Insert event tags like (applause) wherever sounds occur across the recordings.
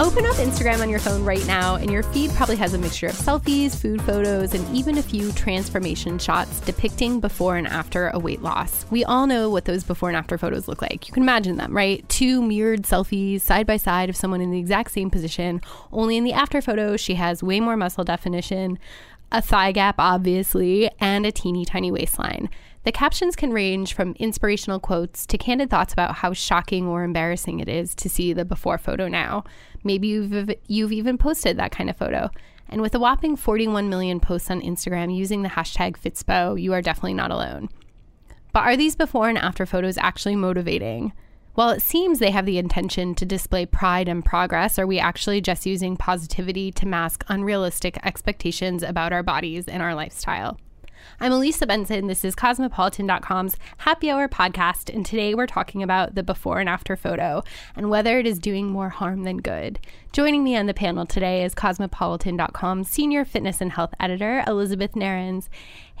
Open up Instagram on your phone right now, and your feed probably has a mixture of selfies, food photos, and even a few transformation shots depicting before and after a weight loss. We all know what those before and after photos look like. You can imagine them, right? Two mirrored selfies side by side of someone in the exact same position, only in the after photo, she has way more muscle definition, a thigh gap, obviously, and a teeny tiny waistline. The captions can range from inspirational quotes to candid thoughts about how shocking or embarrassing it is to see the before photo now. Maybe you've you've even posted that kind of photo. And with a whopping 41 million posts on Instagram using the hashtag Fitspo, you are definitely not alone. But are these before and after photos actually motivating? While it seems they have the intention to display pride and progress, are we actually just using positivity to mask unrealistic expectations about our bodies and our lifestyle? I'm Elisa Benson. This is Cosmopolitan.com's Happy Hour podcast, and today we're talking about the before and after photo and whether it is doing more harm than good. Joining me on the panel today is Cosmopolitan.com's senior fitness and health editor, Elizabeth Narins.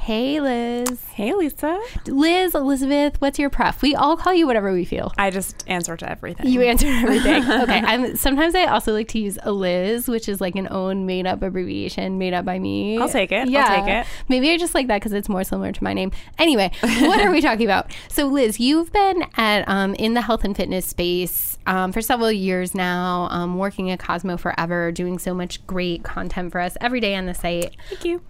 Hey, Liz. Hey, Lisa. Liz, Elizabeth, what's your pref? We all call you whatever we feel. I just answer to everything. You answer (laughs) everything. okay. (laughs) I'm, sometimes I also like to use a Liz, which is like an own made up abbreviation made up by me. I'll take it. Yeah. I'll take it. Maybe I just like that because it's more similar to my name. Anyway, what are we (laughs) talking about? So, Liz, you've been at um, in the health and fitness space um, for several years now, um, working at Cosmo forever, doing so much great content for us every day on the site. Thank you.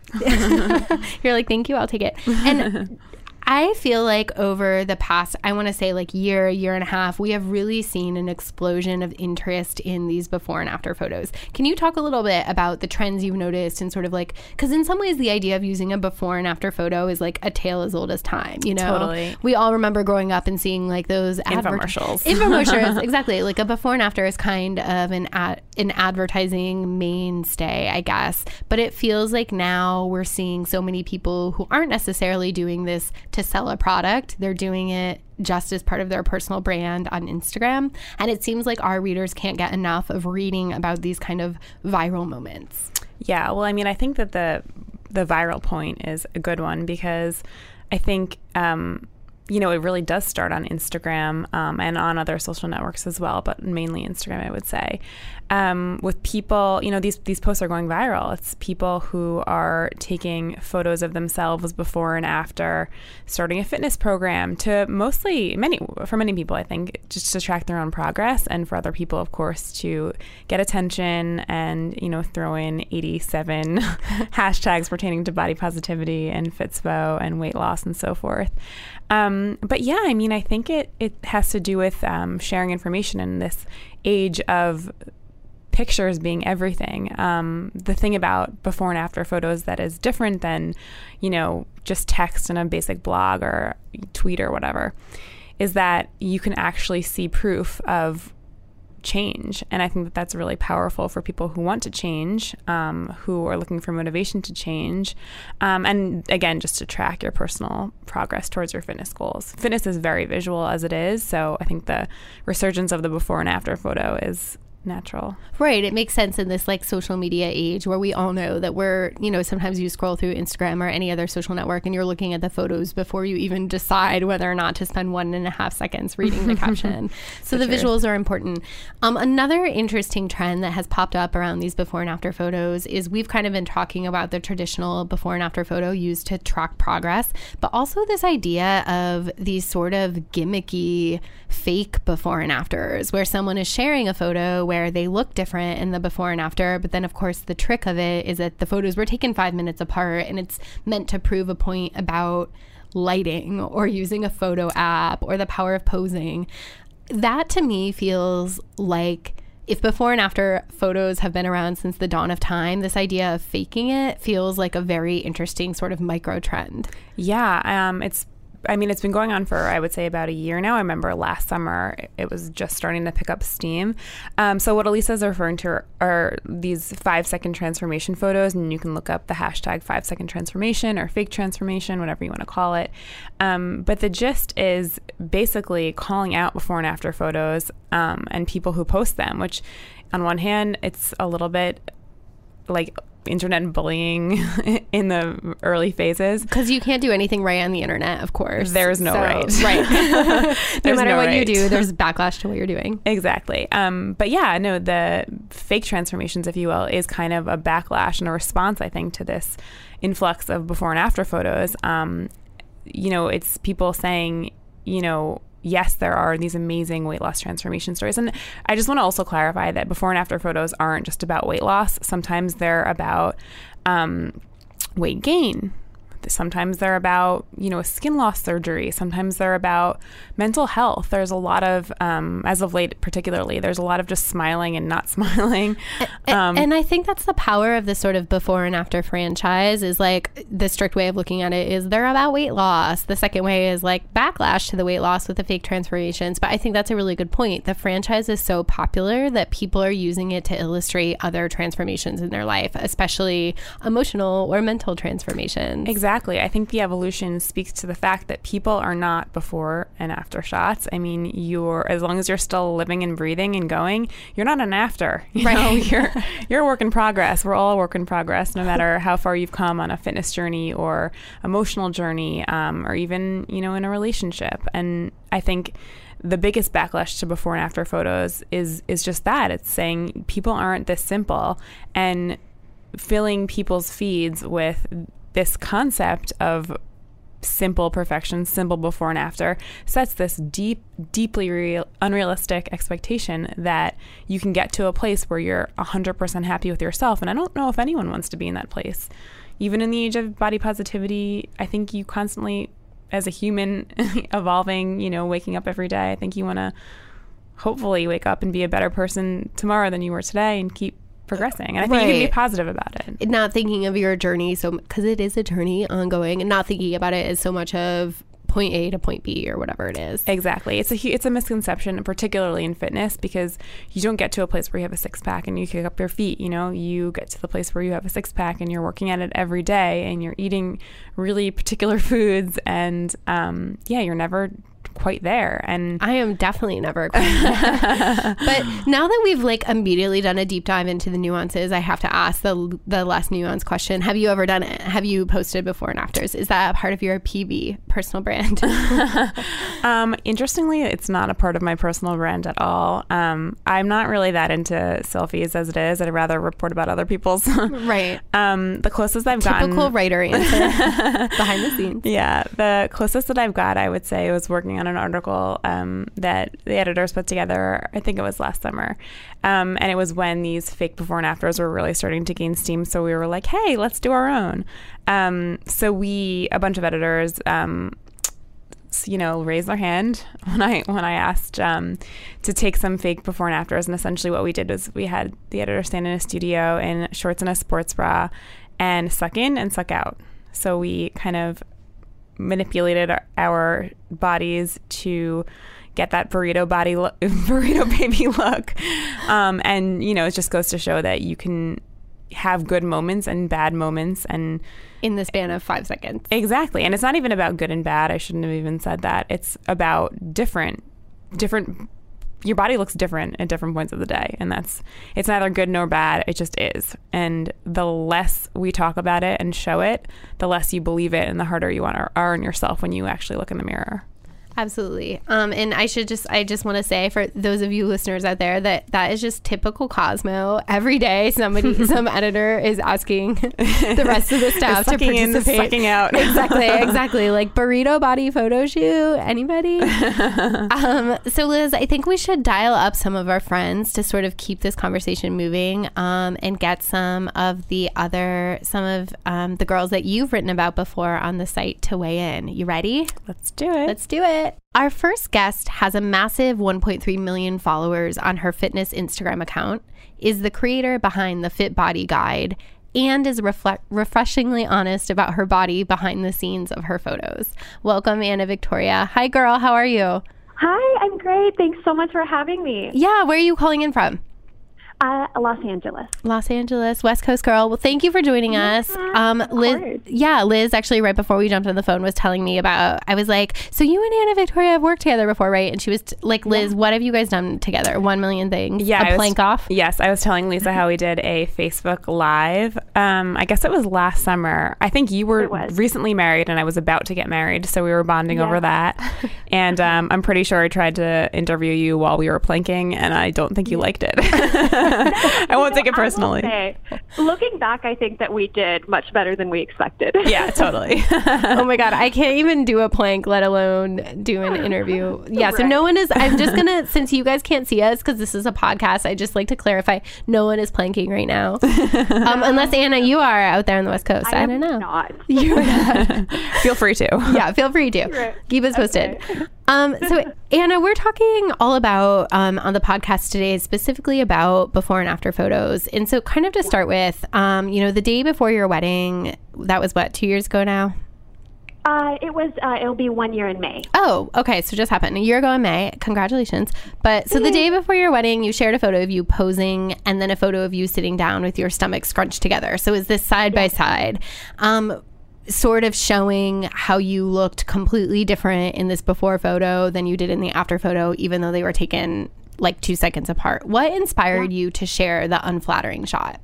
You're like, thank you, I'll take it. And (laughs) I feel like over the past, I want to say like year, year and a half, we have really seen an explosion of interest in these before and after photos. Can you talk a little bit about the trends you've noticed and sort of like, because in some ways, the idea of using a before and after photo is like a tale as old as time, you know? Totally. We all remember growing up and seeing like those adver- Infomercials. (laughs) Infomercials, (laughs) exactly. Like a before and after is kind of an ad- an advertising mainstay, I guess. But it feels like now we're seeing so many people who aren't necessarily doing this to sell a product. They're doing it just as part of their personal brand on Instagram. And it seems like our readers can't get enough of reading about these kind of viral moments. Yeah. Well, I mean, I think that the the viral point is a good one because I think um, you know it really does start on Instagram um, and on other social networks as well, but mainly Instagram, I would say. Um, with people, you know, these these posts are going viral. It's people who are taking photos of themselves before and after starting a fitness program to mostly many for many people, I think, just to track their own progress, and for other people, of course, to get attention and you know throw in 87 (laughs) hashtags pertaining to body positivity and Fitspo and weight loss and so forth. Um, but yeah, I mean, I think it it has to do with um, sharing information in this age of pictures being everything. Um, the thing about before and after photos that is different than, you know, just text in a basic blog or tweet or whatever, is that you can actually see proof of change. And I think that that's really powerful for people who want to change, um, who are looking for motivation to change. Um, and again, just to track your personal progress towards your fitness goals. Fitness is very visual as it is. So I think the resurgence of the before and after photo is natural. Right. It makes sense in this like social media age where we all know that we're, you know, sometimes you scroll through Instagram or any other social network and you're looking at the photos before you even decide whether or not to spend one and a half seconds reading the (laughs) caption. So, So the visuals are important. Um, another interesting trend that has popped up around these before and after photos is we've kind of been talking about the traditional before and after photo used to track progress, but also this idea of these sort of gimmicky fake before and afters where someone is sharing a photo where where they look different in the before and after. But then, of course, the trick of it is that the photos were taken five minutes apart and it's meant to prove a point about lighting or using a photo app or the power of posing. That to me feels like if before and after photos have been around since the dawn of time, this idea of faking it feels like a very interesting sort of micro trend. Yeah, um, it's I mean, it's been going on for, I would say, about a year now. I remember last summer it was just starting to pick up steam. Um, so, what Elisa is referring to are these five second transformation photos, and you can look up the hashtag five second transformation or fake transformation, whatever you want to call it. Um, but the gist is basically calling out before and after photos um, and people who post them, which on one hand, it's a little bit like internet bullying (laughs) in the early phases. Because you can't do anything right on the internet of course. There's no so, right. (laughs) right. (laughs) No matter no what right. you do there's backlash to what you're doing. Exactly. Um, but yeah no the fake transformations if you will is kind of a backlash and a response i think to this influx of before and after photos. Um, you know it's people saying you know yes, there are these amazing weight loss transformation stories. And I just want to also clarify that before and after photos aren't just about weight loss. Sometimes they're about um, weight gain, Sometimes they're about, you know, a skin loss surgery. Sometimes they're about mental health. There's a lot of, um, as of late, particularly, there's a lot of just smiling and not (laughs) smiling. Um, and I think that's the power of this sort of before and after franchise is like the strict way of looking at it is they're about weight loss. The second way is like backlash to the weight loss with the fake transformations. But I think that's a really good point. The franchise is so popular that people are using it to illustrate other transformations in their life, especially emotional or mental transformations. Exactly Exactly. I think the evolution speaks to the fact that people are not before and after shots. I mean, you're as long as you're still living and breathing and going, you're not an after. (laughs) You right. Know, you're (laughs) you're a work in progress. We're all a work in progress, no matter how far you've come on a fitness journey or emotional journey, um, or even you know in a relationship. And I think the biggest backlash to before and after photos is is just that it's saying people aren't this simple and filling people's feeds with this concept of simple perfection, simple before and after, sets this deep, deeply real, unrealistic expectation that you can get to a place where you're 100% happy with yourself. And I don't know if anyone wants to be in that place. Even in the age of body positivity, I think you constantly, as a human, (laughs) evolving, you know, waking up every day, I think you want to hopefully wake up and be a better person tomorrow than you were today and keep progressing. And I think right. you can be positive about it. Not thinking of your journey so because it is a journey ongoing, and not thinking about it as so much of point A to point B or whatever it is. Exactly. It's a it's a misconception, particularly in fitness, because you don't get to a place where you have a six pack and you kick up your feet. You know, you get to the place where you have a six pack and you're working at it every day and you're eating really particular (laughs) foods and um, yeah, you're never quite there. And I am definitely never quite there. (laughs) but now that we've like immediately done a deep dive into the nuances, I have to ask the the less nuanced question. Have you ever done it? Have you posted before and afters? Is that a part of your PB personal brand? (laughs) (laughs) um, interestingly, it's not a part of my personal brand at all. Um, I'm not really that into selfies as it is. I'd rather report about other people's. right. Um, the closest I've Typical gotten. Typical writer answer behind the scenes. Yeah. The closest that I've got, I would say, was working on an article um, that the editors put together. I think it was last summer, um, and it was when these fake before and afters were really starting to gain steam. So we were like, "Hey, let's do our own." Um, so we, a bunch of editors, um, you know, raised their hand (laughs) when I when I asked um, to take some fake before and afters. And essentially, what we did was we had the editor stand in a studio in shorts and a sports bra, and suck in and suck out. So we kind of manipulated our bodies to get that burrito body lo- (laughs) burrito baby look. Um, and you know it just goes to show that you can have good moments and bad moments and in the span of five seconds. Exactly. And it's not even about good and bad. I shouldn't have even said that. It's about different different your body looks different at different points of the day and that's it's neither good nor bad it just is. And the less we talk about it and show it the less you believe it and the harder you are on yourself when you actually look in the mirror Absolutely. Um, and I should just, I just want to say for those of you listeners out there that that is just typical Cosmo. Every day, somebody, (laughs) some editor is asking the rest of the (laughs) staff to Sucking in, participate. sucking out. exactly, (laughs) exactly. Like burrito body photo shoot. Anybody? um, so Liz, I think we should dial up some of our friends to sort of keep this conversation moving, um, and get some of the other, some of um, the girls that you've written about before on the site to weigh in. You ready? Let's do it. Let's do it. Our first guest has a massive 1.3 million followers on her fitness Instagram account, is the creator behind the Fit Body Guide, and is refle- refreshingly honest about her body behind the scenes of her photos. Welcome, Anna Victoria. Hi, girl. How are you? Hi, I'm great. Thanks so much for having me. Yeah, where are you calling in from? Uh, Los Angeles. Los Angeles, West Coast girl. Well, thank you for joining us. Um, Liz, course. yeah, Liz actually right before we jumped on the phone was telling me about. I was like, so you and Anna Victoria have worked together before, right? And she was t- like, Liz, what have you guys done together? One million things. Yeah, I a was- plank off. Yes, I was telling Lisa how we did a Facebook Live. Um, I guess it was last summer. I think you were recently married, and I was about to get married, so we were bonding over that. (laughs) And um, I'm pretty sure I tried to interview you while we were planking, and I don't think you liked it. (laughs) (laughs) I won't take it personally. say, looking back, I think that we did much better than we expected. (laughs) Yeah, totally. oh my god, I (laughs) can't even do a plank, let alone do an interview. Yeah, so no one is. I'm just gonna since you guys can't see us because this is a podcast. I just like to clarify, no one is planking right now, um, unless Anna, you are out there on the west coast. I, I don't know. Not. You're not. Feel free to. yeah, feel free to keep us posted. Um, so (laughs) Anna, we're talking all about um, on the podcast today, specifically about before and after photos. And so, kind of to start with, um, you know, the day before your wedding, that was what two years ago now. Uh, it was. Uh, it'll be one year in May. Oh, okay. So just happened a year ago in May. Congratulations. But so the day before your wedding, you shared a photo of you posing and then a photo of you sitting down with your stomach scrunched together. So is this side by side? Um, sort of showing how you looked completely different in this before photo than you did in the after photo, even though they were taken like two seconds apart. What inspired you to share the unflattering shot?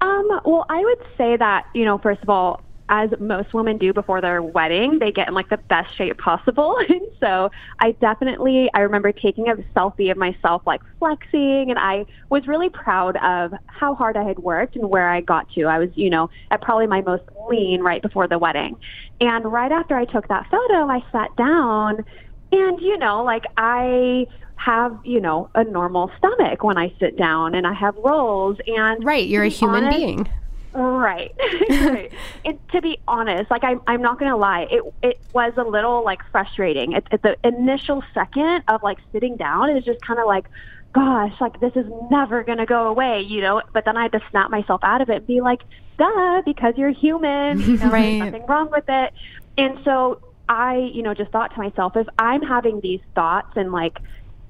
Um, well, I would say that, you know, first of all, as most women do before their wedding, they get in like the best shape possible. (laughs) And so I definitely, I remember taking a selfie of myself like flexing and I was really proud of how hard I had worked and where I got to. I was, you know, at probably my most lean right before the wedding. And right after I took that photo, I sat down and, you know, like I have, you know, a normal stomach when I sit down and I have rolls and Right, you're a human honest- being. Right. (laughs) right. (laughs) And to be honest, like I'm, I'm not going to lie, it it was a little like frustrating. At, at the initial second of like sitting down, it was just kind of like, gosh, like this is never going to go away, you know. But then I had to snap myself out of it and be like, duh, because you're human, you know, Right. there's nothing wrong with it. And so I, you know, just thought to myself, if I'm having these thoughts and like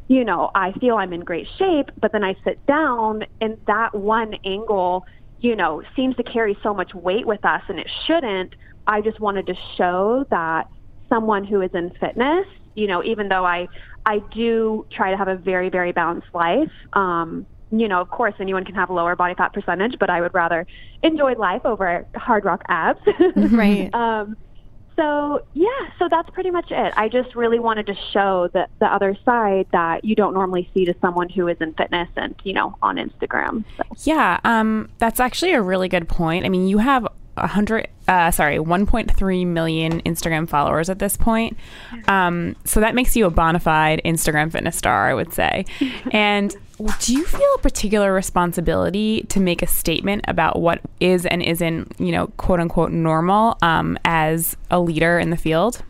you know, I feel I'm in great shape, but then I sit down and that one angle, you know, seems to carry so much weight with us and it shouldn't. I just wanted to show that someone who is in fitness, you know, even though I I do try to have a very very balanced life, um you know, of course, anyone can have a lower body fat percentage, but I would rather enjoy life over hard rock abs. (laughs) Right. um, so yeah, so that's pretty much it. I just really wanted to show the the other side that you don't normally see to someone who is in fitness and you know on Instagram. So. Yeah, um, that's actually a really good point. I mean, you have a hundred, uh, sorry, 1.3 million Instagram followers at this point. Um, so that makes you a bona fide Instagram fitness star, I would say. (laughs) and do you feel a particular responsibility to make a statement about what is and isn't, you know, quote unquote normal um, as a leader in the field?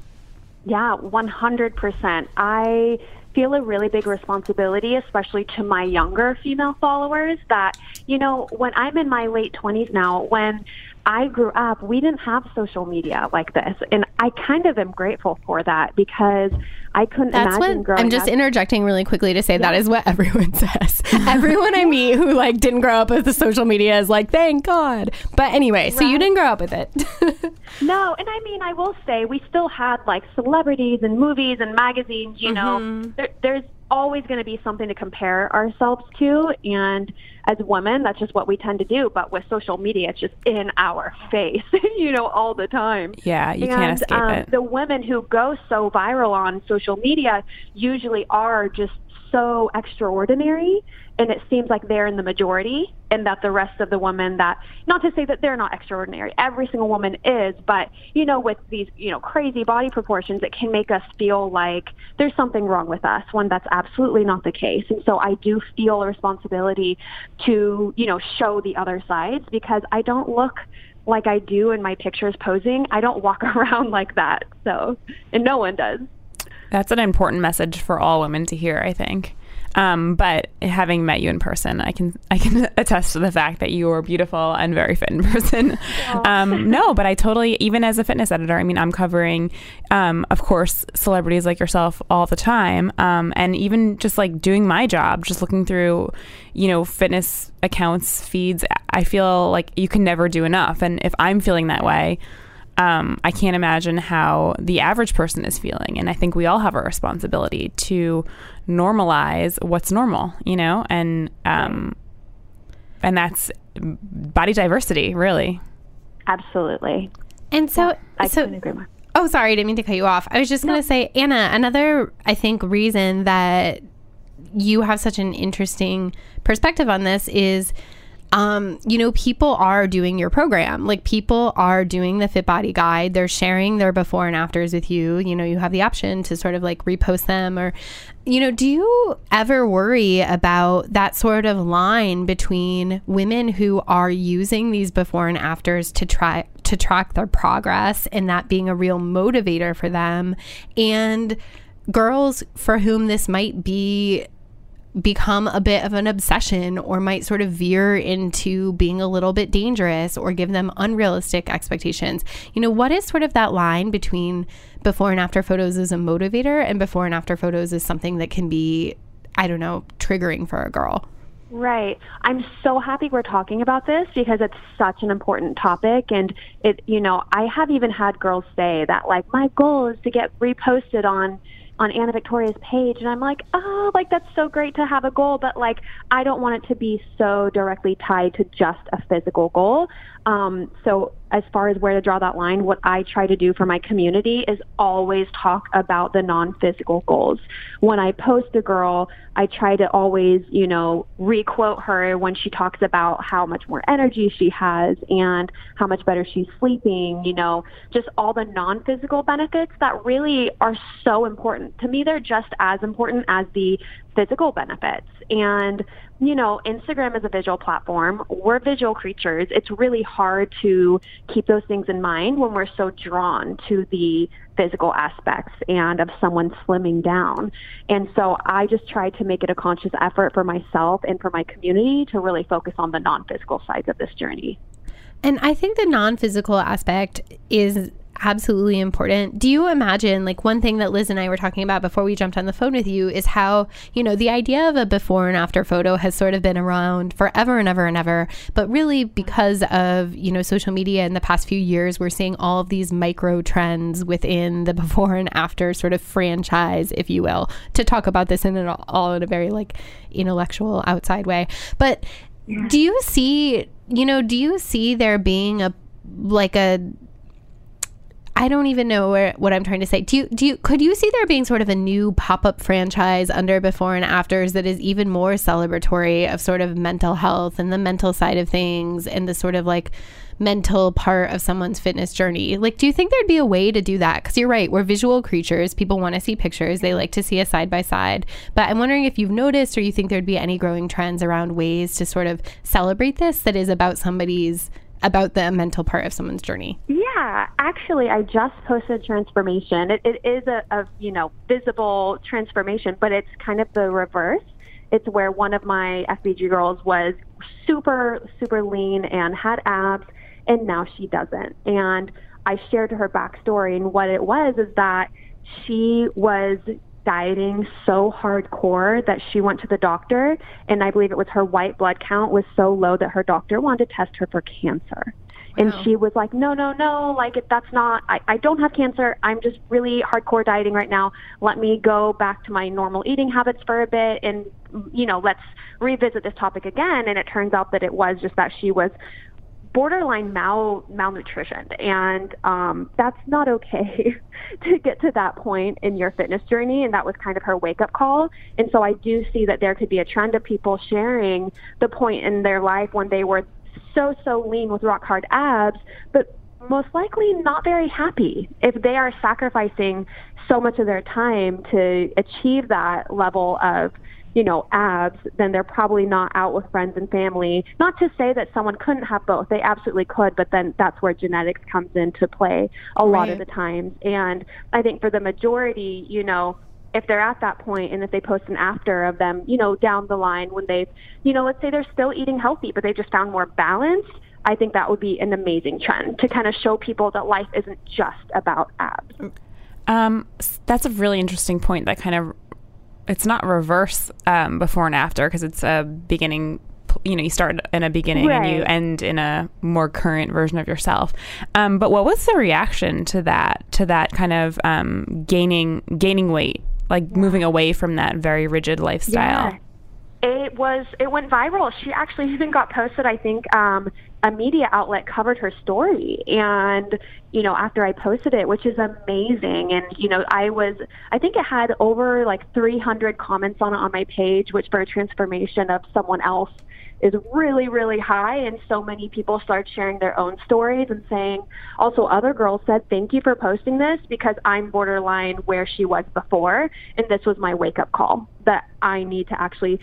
Yeah, 100%. I feel a really big responsibility, especially to my younger female followers, that, you know, when I'm in my late 20s now, when I grew up, we didn't have social media like this. And I kind of am grateful for that because I couldn't That's imagine what growing I'm just up. interjecting really quickly to say that is what (laughs) everyone says. (laughs) everyone I meet who like didn't grow up with the social media is like, thank God. But anyway, so you didn't grow up with it. (laughs) No, and I mean, I will say we still had like celebrities and movies and magazines. You know, mm-hmm. there, there's always going to be something to compare ourselves to, and as women, that's just what we tend to do. But with social media, it's just in our (laughs) face, (laughs) you know, all the time. Yeah, you and, can't escape um, it. The women who go so viral on social media usually are just so extraordinary and it seems like they're in the majority and that the rest of the women that not to say that they're not extraordinary every single woman is but you know with these you know crazy body proportions it can make us feel like there's something wrong with us when that's absolutely not the case. And so i do feel a responsibility to you know show the other sides because i don't look like i do in my pictures posing. I don't walk (laughs) around like that so and no one does That's an important message for all women to hear, I think. Um, but having met you in person, I can I can (laughs) attest to the fact that you are beautiful and very fit in (laughs) person. Um, (laughs) no, but I totally even as a fitness editor, I mean, I'm covering, um, of course, celebrities like yourself all the time, um, and even just like doing my job, just looking through, you know, fitness accounts feeds. I feel like you can never do enough, and if I'm feeling that way um, I can't imagine how the average person is feeling. And I think we all have a responsibility to normalize what's normal, you know, and um, and that's body diversity, really. absolutely And so, i so couldn't agree more Oh, sorry, I didn't mean to cut you off. I was just going to say, Anna, another, I think, reason that you have such an interesting perspective on this is, um, you know, people are doing your program. Like, people are doing the Fit Body Guide. They're sharing their before and afters with you. You know, you have the option to sort of like repost them or, you know, do you ever worry about that sort of line between women who are using these before and afters to try to track their progress and that being a real motivator for them and girls for whom this might be become a bit of an obsession or might sort of veer into being a little bit dangerous or give them unrealistic expectations. You know, what is sort of that line between before and after photos as a motivator and before and after photos is something that can be, I don't know, triggering for a girl? Right. I'm so happy we're talking about this because it's such an important topic. And it, you know, I have even had girls say that, like, my goal is to get reposted on on Anna Victoria's page and I'm like, "Oh, like that's so great to have a goal, but like I don't want it to be so directly tied to just a physical goal." Um, so as far as where to draw that line, what I try to do for my community is always talk about the non-physical goals. When I post a girl, I try to always, you know, requote her when she talks about how much more energy she has and how much better she's sleeping, you know, just all the non-physical benefits that really are so important. To me, they're just as important as the physical benefits. And, you know, Instagram is a visual platform. We're visual creatures. It's really hard to keep those things in mind when we're so drawn to the physical aspects and of someone slimming down. And so I just try to make it a conscious effort for myself and for my community to really focus on the non-physical sides of this journey. And I think the non physical aspect is absolutely important. Do you imagine, like, one thing that Liz and I were talking about before we jumped on the phone with you is how, you know, the idea of a before and after photo has sort of been around forever and ever and ever. But really, because of, you know, social media in the past few years, we're seeing all of these micro trends within the before and after sort of franchise, if you will, to talk about this in an, all in a very, like, intellectual outside way. But do you see, you know, do you see there being a, like a, I don't even know where, what I'm trying to say. Do you do you could you see there being sort of a new pop-up franchise under before and afters that is even more celebratory of sort of mental health and the mental side of things and the sort of like mental part of someone's fitness journey. Like do you think there'd be a way to do that? Cuz you're right, we're visual creatures. People want to see pictures. They like to see a side by side. But I'm wondering if you've noticed or you think there'd be any growing trends around ways to sort of celebrate this that is about somebody's about the mental part of someone's journey. Yeah, actually, I just posted transformation. It, it is a, a you know visible transformation, but it's kind of the reverse. It's where one of my FBG girls was super super lean and had abs, and now she doesn't. And I shared her backstory, and what it was is that she was dieting so hardcore that she went to the doctor and I believe it was her white blood count was so low that her doctor wanted to test her for cancer. And she was like, no, no, no, like it, that's not, I, I don't have cancer. I'm just really hardcore dieting right now. Let me go back to my normal eating habits for a bit and, you know, let's revisit this topic again. And it turns out that it was just that she was borderline mal malnutrition. And um that's not okay (laughs) to get to that point in your fitness journey. And that was kind of her wake up call. And so I do see that there could be a trend of people sharing the point in their life when they were so so lean with rock hard abs but most likely not very happy if they are sacrificing so much of their time to achieve that level of you know, abs, then they're probably not out with friends and family. Not to say that someone couldn't have both. They absolutely could, but then that's where genetics comes into play a lot right. of the times. And I think for the majority, you know, if they're at that point and if they post an after of them, you know, down the line when they've, you know, let's say they're still eating healthy, but they just found more balance, I think that would be an amazing trend to kind of show people that life isn't just about abs. Um, that's a really interesting point that kind of it's not reverse um, before and after because it's a beginning you know you start in a beginning right. and you end in a more current version of yourself um, but what was the reaction to that to that kind of um, gaining gaining weight like yeah. moving away from that very rigid lifestyle yeah. It was it went viral. She actually even got posted. I think um, a media outlet covered her story, and you know after I posted it, which is amazing. And you know I was I think it had over like 300 comments on it on my page, which for a transformation of someone else is really really high and so many people start sharing their own stories and saying also other girls said thank you for posting this because I'm borderline where she was before and this was my wake up call that I need to actually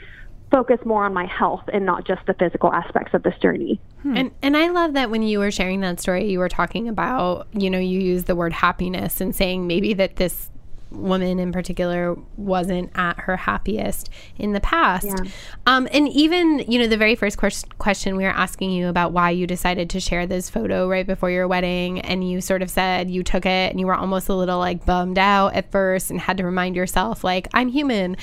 focus more on my health and not just the physical aspects of this journey. Hmm. And and I love that when you were sharing that story, you were talking about, you know, you use the word happiness and saying maybe that this woman in particular wasn't at her happiest in the past. Yeah. Um, and even, you know, the very first question we were asking you about why you decided to share this photo right before your wedding, and you sort of said you took it and you were almost a little like bummed out at first and had to remind yourself, like, I'm human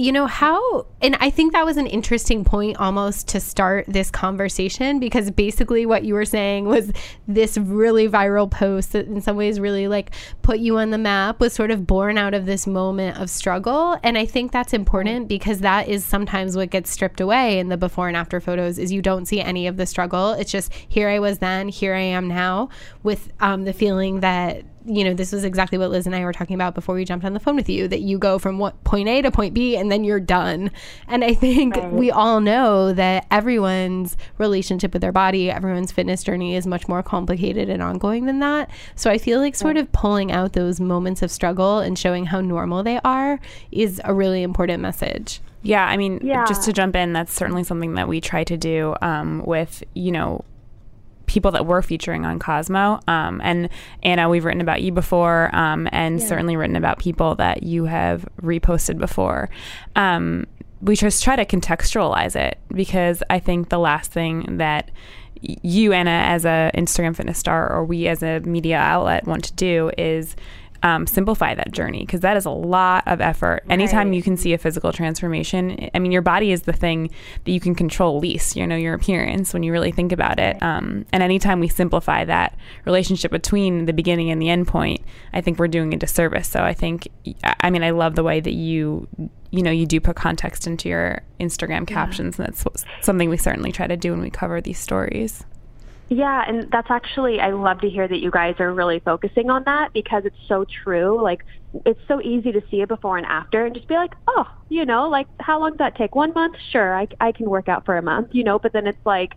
you know how and i think that was an interesting point almost to start this conversation because basically what you were saying was this really viral post that in some ways really like put you on the map was sort of born out of this moment of struggle. And i think that's important because that is sometimes what gets stripped away in the before and after photos is you don't see any of the struggle. It's just here i was then here i am now with um, the feeling that you know, this was exactly what Liz and I were talking about before we jumped on the phone with you that you go from what point A to point B and then you're done. And I think right. we all know that everyone's relationship with their body, everyone's fitness journey is much more complicated and ongoing than that. So I feel like sort of pulling out those moments of struggle and showing how normal they are is a really important message. Yeah, I mean, yeah. just to jump in, that's certainly something that we try to do um, with, you know, people that we're featuring on Cosmo. Um, and Anna, we've written about you before, um, and yeah. certainly written about people that you have reposted before. Um, we just try to contextualize it because I think the last thing that you, Anna, as a Instagram fitness star, or we as a media outlet want to do is um, simplify that journey because that is a lot of effort. Right. Anytime you can see a physical transformation, I mean, your body is the thing that you can control least, you know, your appearance when you really think about it. Um, and anytime we simplify that relationship between the beginning and the end point, I think we're doing a disservice. So I think, I mean, I love the way that you you know you do put context into your Instagram captions, yeah. and that's something we certainly try to do when we cover these stories. Yeah, and that's actually, I love to hear that you guys are really focusing on that because it's so true. Like, it's so easy to see it before and after and just be like, oh, you know, like, how long does that take? One month? Sure, I, I can work out for a month, you know, but then it's like,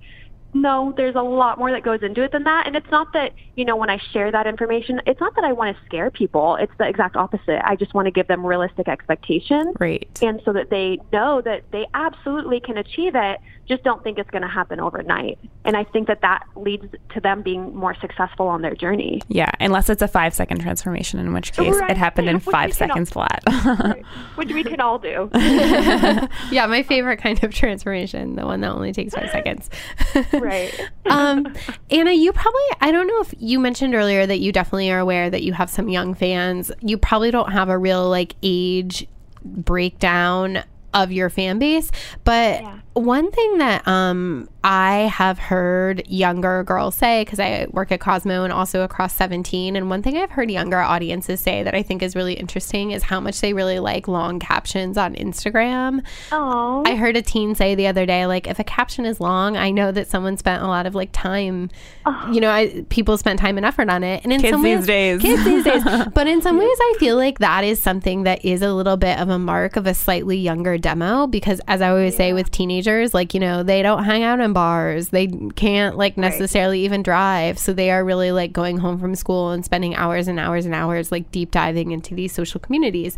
no, there's a lot more that goes into it than that. And it's not that, you know, when I share that information, it's not that I want to scare people. It's the exact opposite. I just want to give them realistic expectations. Right. And so that they know that they absolutely can achieve it, just don't think it's going to happen overnight. And I think that that leads to them being more successful on their journey. Yeah, unless it's a five second transformation, in which case right. it happened in (laughs) five seconds all, flat. which we can all do. (laughs) (laughs) yeah, my favorite kind of transformation, the one that only takes five seconds. (laughs) right. um, (laughs) Anna, you probably, I don't know if you mentioned earlier that you definitely are aware that you have some young fans. You probably don't have a real like age breakdown of your fan base. But yeah. One thing that um, I have heard younger girls say, because I work at Cosmo and also across 17, and one thing I've heard younger audiences say that I think is really interesting is how much they really like long captions on Instagram. Oh, I heard a teen say the other day, like, if a caption is long, I know that someone spent a lot of like time, you know, I, people spent time and effort on it. And in Kids some these ways, days. kids these days. (laughs) But in some ways, I feel like that is something that is a little bit of a mark of a slightly younger demo because, as I always say with teenagers, like, you know, they don't hang out in bars, they can't like necessarily even drive. So they are really like going home from school and spending hours and hours and hours like deep diving into these social communities.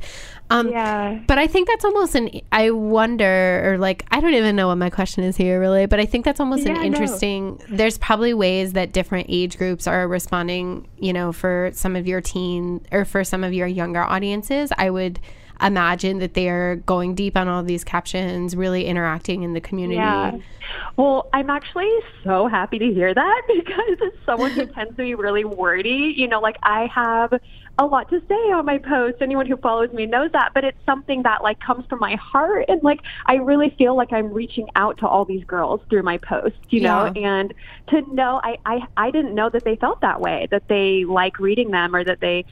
Um, yeah. but I think that's almost an. I wonder, or like, I don't even know what my question is here, really. But I think that's almost Yeah, an no. interesting. There's probably ways that different age groups are responding. You know, for some of your teen or for some of your younger audiences, I would imagine that they are going deep on all these captions, really interacting in the community. Yeah. Well, I'm actually so happy to hear that (laughs) because as someone who tends to be really wordy, you know, like I have a lot to say on my posts. Anyone who follows me knows that, but it's something that like comes from my heart and like I really feel like I'm reaching out to all these girls through my posts, you know, and to know I, I I didn't know that they felt that way, that they like reading them or that they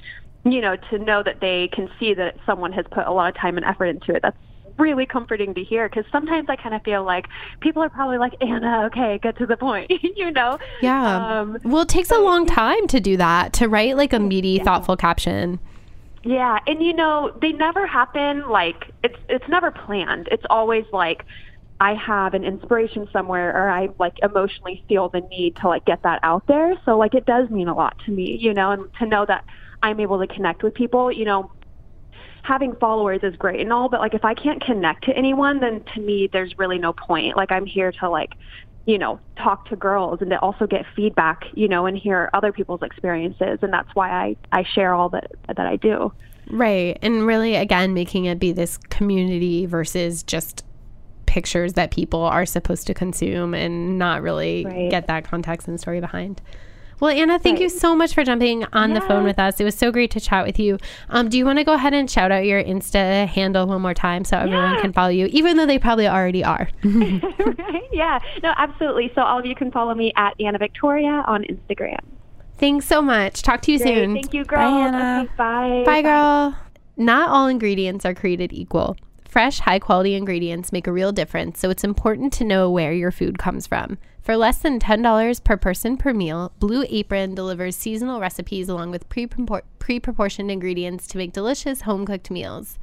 you know, to know that they can see that someone has put a lot of time and effort into it. That's really comforting to hear because sometimes I kind of feel like people are probably like, Anna, okay, get to the point, (laughs) you know? Yeah. Um, well, it takes a long time to do that, to write like a meaty, thoughtful caption. Yeah, and you know, they never happen like it's it's never planned. It's always like I have an inspiration somewhere or I like emotionally feel the need to like get that out there. So like it does mean a lot to me, you know, and to know that I'm able to connect with people, you know, having followers is great and all, but like if I can't connect to anyone, then to me there's really no point. Like I'm here to like, you know, talk to girls and to also get feedback, you know, and hear other people's experiences and that's why I I share all that that I do. Right. And really, again, making it be this community versus just pictures that people are supposed to consume and not really Right. get that context and story behind. Well, Anna, thank you so much for jumping on the phone with us. It was so great to chat with you. Um, do you want to go ahead and shout out your Insta handle one more time so everyone Yeah. can follow you, even though they probably already are? (laughs) right? Yeah. No, absolutely. So all of you can follow me at Anna Victoria on Instagram. Thanks so much. Talk to you Great. soon. Thank you, girl. Bye, Anna. Okay, bye. Bye, girl. Not all ingredients are created equal. Fresh, high quality ingredients make a real difference, so it's important to know where your food comes from. For less than $10 per person per meal, Blue Apron delivers seasonal recipes along with pre proportioned ingredients to make delicious home cooked meals.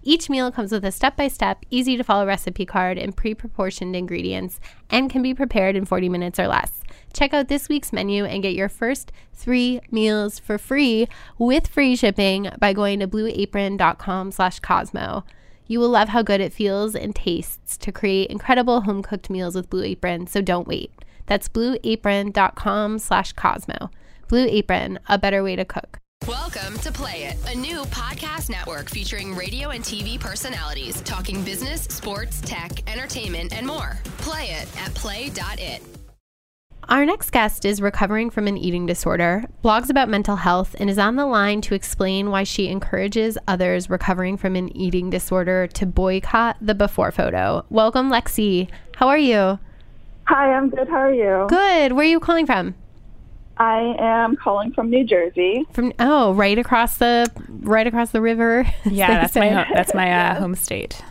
Each meal comes with a step by step, easy to follow recipe card and pre proportioned ingredients and can be prepared in 40 minutes or less. Check out this week's menu and get your first three meals for free with free shipping by going to blueapron.com slash Cosmo. You will love how good it feels and tastes to create incredible home cooked meals with Blue Apron, so don't wait. That's blueapron.com slash Cosmo. Blue Apron, a better way to cook. Welcome to Play It, a new podcast network featuring radio and TV personalities talking business, sports, tech, entertainment, and more. Play it at play.it. Our next guest is recovering from an eating disorder, blogs about mental health, and is on the line to explain why she encourages others recovering from an eating disorder to boycott the before photo. Welcome, Lexi. How are you? Hi, I'm good. How are you? Good. Where are you calling from? I am calling from New Jersey. From oh, right across the right across the river. (laughs) Yeah, that's my say. ho- that's my uh, (laughs) home state.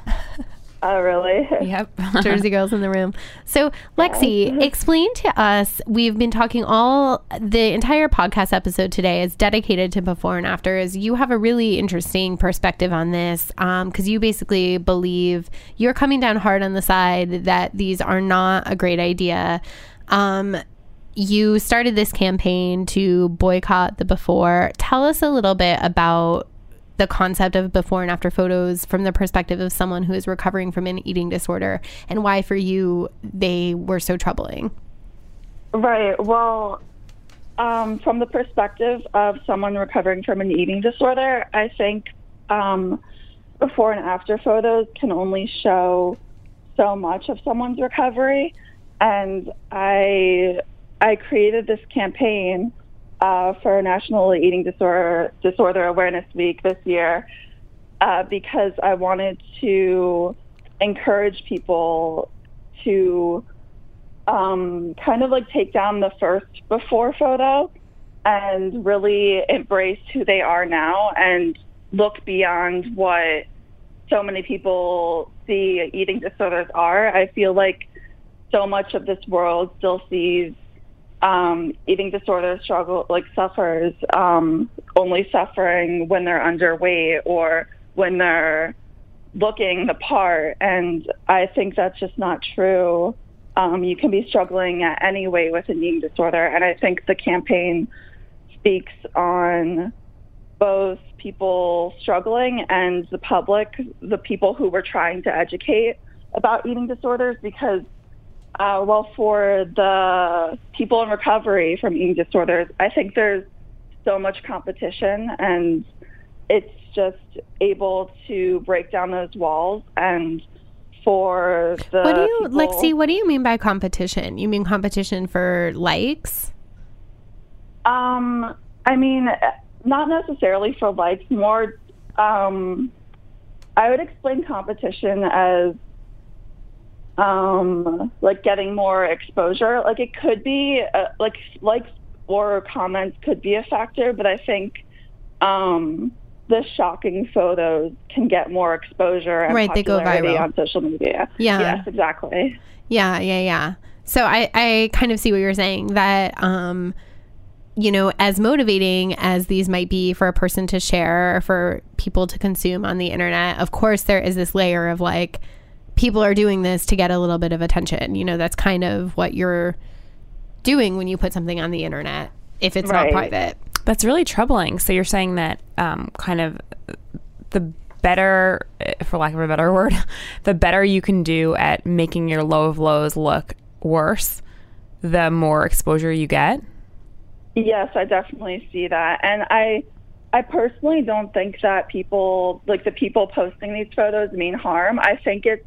Oh, really? (laughs) Yep. Jersey girls in the room. So, Lexi, (laughs) explain to us. We've been talking all the entire podcast episode today is dedicated to before and afters. You have a really interesting perspective on this because you basically believe you're coming down hard on the side that these are not a great idea. Um, you started this campaign to boycott the before. Tell us a little bit about the concept of before and after photos from the perspective of someone who is recovering from an eating disorder and why for you they were so troubling. Right. Well, um, from the perspective of someone recovering from an eating disorder, I think um, before and after photos can only show so much of someone's recovery. And I I created this campaign uh, for National Eating Disorder Disorder Awareness Week this year uh, because I wanted to encourage people to um, kind of like take down the first before photo and really embrace who they are now and look beyond what so many people see eating disorders are. I feel like so much of this world still sees um, eating disorder struggle, like suffers um, only suffering when they're underweight or when they're looking the part. And I think that's just not true. Um, you can be struggling at any way with an eating disorder. And I think the campaign speaks on both people struggling and the public, the people who were trying to educate about eating disorders because uh, well, for the people in recovery from eating disorders, I think there's so much competition and it's just able to break down those walls and for the What do you, people, Lexi, what do you mean by competition? You mean competition for likes? Um, I mean, not necessarily for likes, more, um, I would explain competition as um, like getting more exposure. Like it could be, uh, like likes or comments could be a factor, but I think um, the shocking photos can get more exposure and Right, they go popularity viral. on social media. Yeah. Yes, exactly. Yeah, yeah, yeah. So I, I kind of see what you're saying that, um, you know, as motivating as these might be for a person to share or for people to consume on the internet, of course, there is this layer of like, people are doing this to get a little bit of attention. You know, that's kind of what you're doing when you put something on the internet, if it's Right. not private. That's really troubling. So you're saying that um, kind of the better, for lack of a better (laughs) word, the better you can do at making your low of lows look worse, the more exposure you get. Yes, I definitely see that. And I I personally don't think that people like the people posting these photos mean harm. I think it's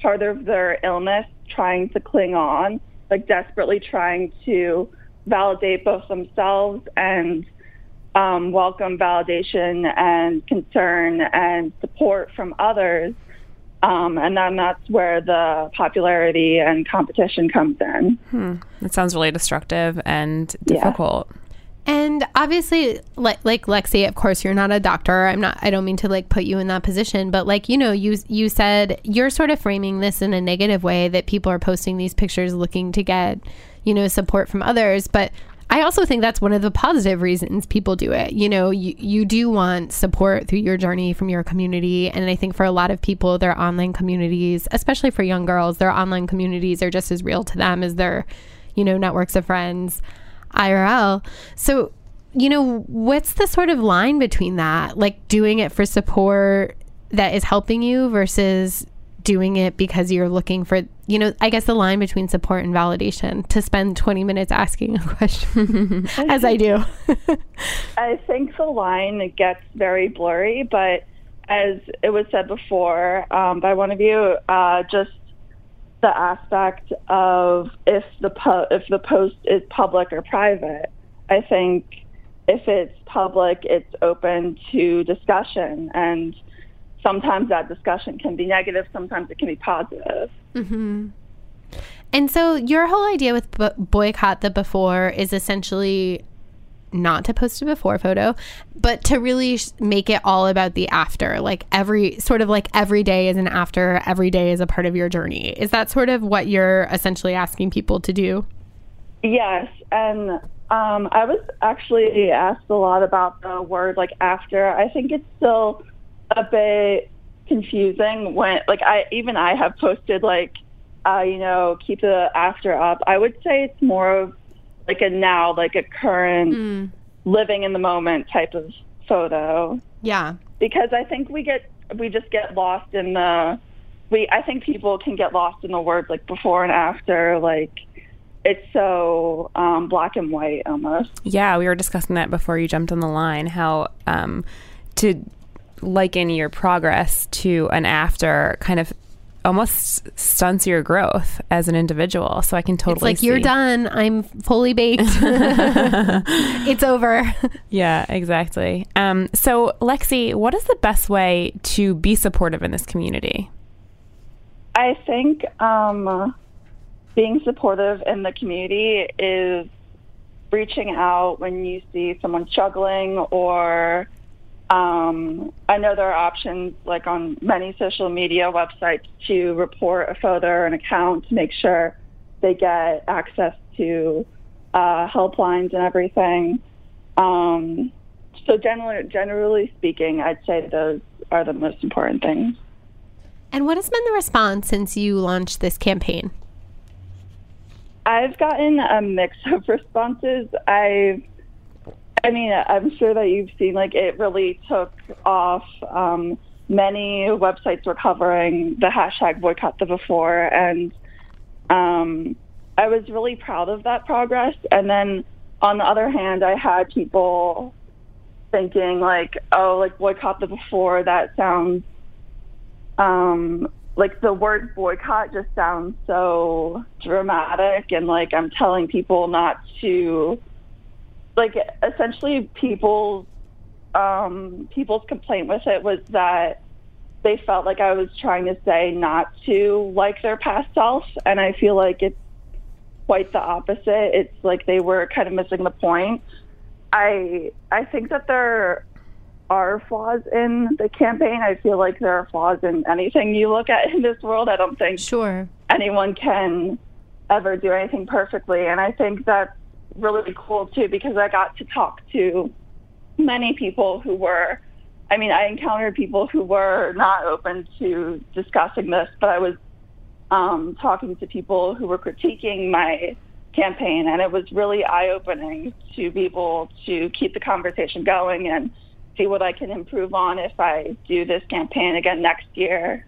part of their illness trying to cling on, like desperately trying to validate both themselves and um, welcome validation and concern and support from others. Um, and then that's where the popularity and competition comes in. It sounds really destructive and Yeah. And obviously, like like Lexi, of course, you're not a doctor. I'm not. I don't mean to like put you in that position, but like you know, you you said you're sort of framing this in a negative way that people are posting these pictures looking to get, you know, support from others. But I also think that's one of the positive reasons people do it. You know, you you do want support through your journey from your community, and I think for a lot of people, their online communities, especially for young girls, their online communities are just as real to them as their, you know, networks of friends. IRL. So, you know, what's the sort of line between that? Like doing it for support that is helping you versus doing it because you're looking for, you know, I guess the line between support and validation to spend 20 minutes asking a question (laughs) as I do. (laughs) I think the line gets very blurry, but as it was said before um, by one of you, uh, just the aspect of if the po- if the post is public or private. I think if it's public, it's open to discussion, and sometimes that discussion can be negative, sometimes it can be positive. Mm-hmm. And so your whole idea with bo- boycott the before is essentially not to post a before photo, but to really sh- make it all about the after. Like every sort of like every day is an after, every day is a part of your journey. Is that sort of what you're essentially asking people to do? Yes, and um, I was actually asked a lot about the word like after. I think it's still a bit confusing when like I even I have posted like uh, you know keep the after up. I would say it's more of like a now, like a current living in the moment type of photo Yeah. because I think we get we just get lost in the we I think people can get lost in the words like before and after like it's so um, black and white almost. Yeah, we were discussing that before you jumped on the line. How um, to liken your progress to an after kind of almost stunts your growth as an individual. So I can totally It's like you're done. I'm fully baked. (laughs) it's over. Yeah, exactly. Um, so Lexi, what is the best way to be supportive in this community? I think um, being supportive in the community is reaching out when you see someone struggling or um, I know there are options like on many social media websites to report a photo or an account to make sure they get access to uh, helplines and everything. Um, so generally, generally speaking, I'd say those are the most important things. And what has been the response since you launched this campaign? I've gotten a mix of responses. I've, I mean, I'm sure that you've seen like it really took off. Um, many websites were covering the hashtag boycott the before, and um, I was really proud of that progress. And then on the other hand, I had people thinking like, oh, like boycott the before. That sounds um, like the word boycott just sounds so dramatic and like I'm telling people not to like essentially people's um people's complaint with it was that they felt like I was trying to say not to like their past self and I feel like it's quite the opposite. It's like they were kind of missing the point. I I think that there are flaws in the campaign. I feel like there are flaws in anything you look at in this world. I don't think sure anyone can ever do anything perfectly. And I think that's really cool too because I got to talk to many people who were I mean, I encountered people who were not open to discussing this, but I was um, talking to people who were critiquing my campaign, and it was really eye opening to be able to keep the conversation going and see what I can improve on if I do this campaign again next year.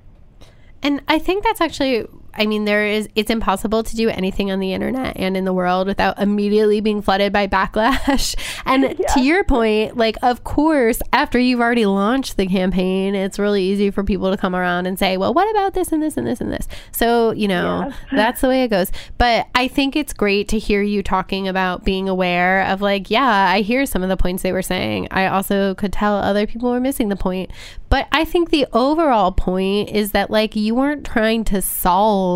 And I think that's actually I mean, there is, it's impossible to do anything on the internet and in the world without immediately being flooded by backlash. (laughs) and yeah. to your point, like, of course, after you've already launched the campaign, it's really easy for people to come around and say, well, what about this and this and this and this? So, you know, yeah. (laughs) that's the way it goes. But I think it's great to hear you talking about being aware of, like, yeah, I hear some of the points they were saying. I also could tell other people were missing the point. But I think the overall point is that, like, you weren't trying to solve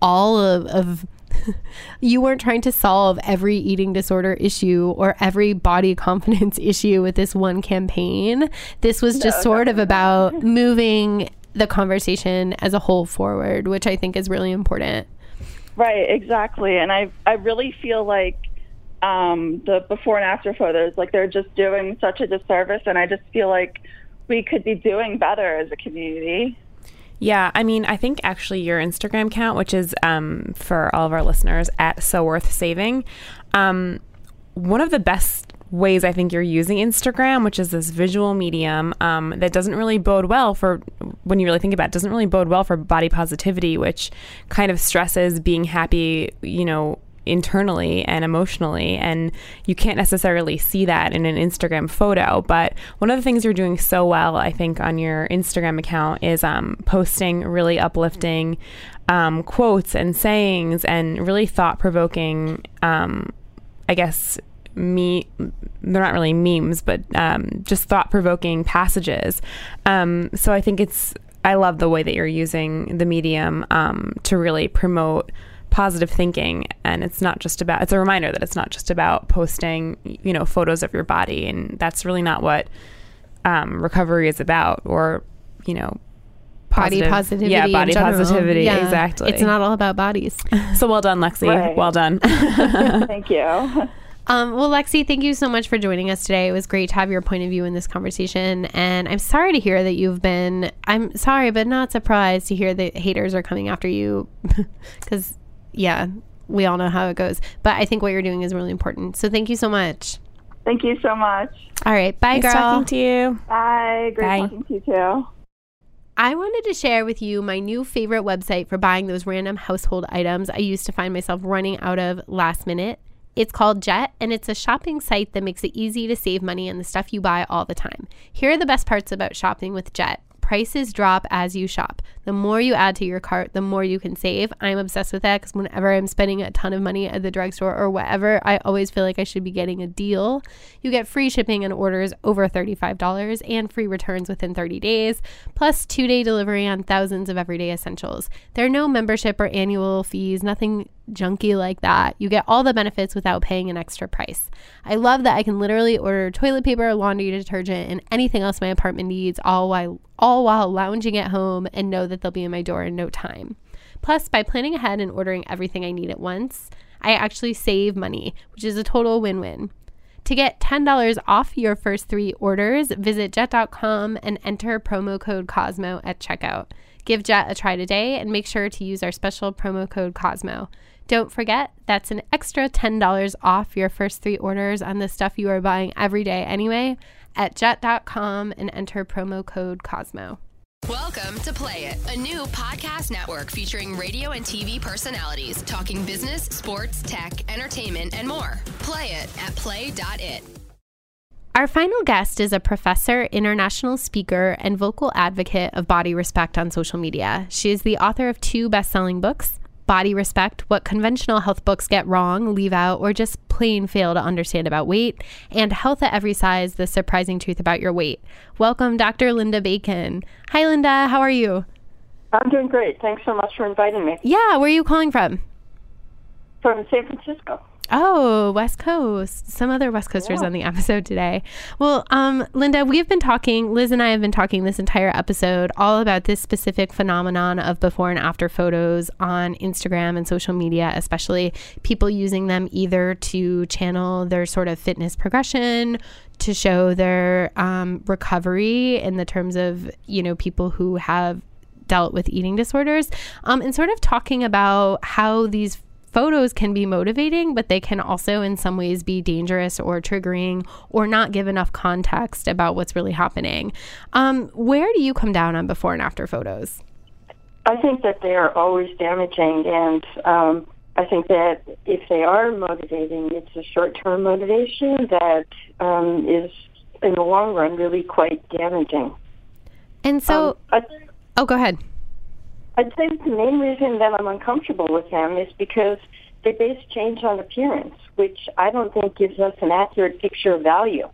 all of, of (laughs) you weren't trying to solve every eating disorder issue or every body (laughs) confidence issue with this one campaign. This was just no, sort no, of about moving the conversation as a whole forward, which I think is really important. Right, exactly. And I I really feel like um, the before and after photos, like they're just doing such a disservice, and I just feel like we could be doing better as a community. Yeah, I mean, I think actually your Instagram account, which is um, for all of our listeners at So Worth Saving, um, one of the best ways I think you're using Instagram, which is this visual medium um, that doesn't really bode well for when you really think about it, doesn't really bode well for body positivity, which kind of stresses being happy, you know, internally and emotionally. And you can't necessarily see that in an Instagram photo. But one of the things you're doing so well, I think, on your Instagram account is um, posting really uplifting um, quotes and sayings and really thought provoking, um, I guess, me they're not really memes but um, just thought-provoking passages um, so i think it's i love the way that you're using the medium um, to really promote positive thinking and it's not just about it's a reminder that it's not just about posting you know photos of your body and that's really not what um, recovery is about or you know positive, body positivity yeah body positivity yeah, exactly it's not all about bodies so well done lexi right. well done (laughs) (laughs) thank you um, well, Lexi, thank you so much for joining us today. It was great to have your point of view in this conversation. And I'm sorry to hear that you've been, I'm sorry, but not surprised to hear that haters are coming after you (laughs) because yeah, we all know how it goes. But I think what you're doing is really important. So thank you so much. Thank you so much. All right. Bye, nice girl. talking to you. Bye. Great Bye. talking to you too. I wanted to share with you my new favorite website for buying those random household items I used to find myself running out of last minute. It's called Jet, and it's a shopping site that makes it easy to save money on the stuff you buy all the time. Here are the best parts about shopping with Jet prices drop as you shop. The more you add to your cart, the more you can save. I'm obsessed with that because whenever I'm spending a ton of money at the drugstore or whatever, I always feel like I should be getting a deal. You get free shipping on orders over $35 and free returns within 30 days, plus two day delivery on thousands of everyday essentials. There are no membership or annual fees, nothing junky like that. You get all the benefits without paying an extra price. I love that I can literally order toilet paper, laundry detergent, and anything else my apartment needs all while all while lounging at home and know that they'll be in my door in no time. Plus, by planning ahead and ordering everything I need at once, I actually save money, which is a total win-win. To get $10 off your first three orders, visit jet.com and enter promo code Cosmo at checkout. Give Jet a try today and make sure to use our special promo code Cosmo. Don't forget, that's an extra $10 off your first three orders on the stuff you are buying every day anyway at jet.com and enter promo code Cosmo. Welcome to Play It, a new podcast network featuring radio and TV personalities talking business, sports, tech, entertainment, and more. Play it at play.it. Our final guest is a professor, international speaker, and vocal advocate of body respect on social media. She is the author of two best selling books Body Respect What Conventional Health Books Get Wrong, Leave Out, or Just Plain Fail to Understand About Weight, and Health at Every Size The Surprising Truth About Your Weight. Welcome, Dr. Linda Bacon. Hi, Linda. How are you? I'm doing great. Thanks so much for inviting me. Yeah, where are you calling from? From San Francisco. Oh, West Coast. Some other West Coasters yeah. on the episode today. Well, um, Linda, we've been talking, Liz and I have been talking this entire episode all about this specific phenomenon of before and after photos on Instagram and social media, especially people using them either to channel their sort of fitness progression, to show their um, recovery in the terms of, you know, people who have dealt with eating disorders, um, and sort of talking about how these photos can be motivating, but they can also, in some ways, be dangerous or triggering or not give enough context about what's really happening. Um, where do you come down on before and after photos? I think that they are always damaging, and um, I think that if they are motivating, it's a short term motivation that um, is, in the long run, really quite damaging. And so, um, I, oh, go ahead. I'd say the main reason that I'm uncomfortable with them is because they base change on appearance, which I don't think gives us an accurate picture of value.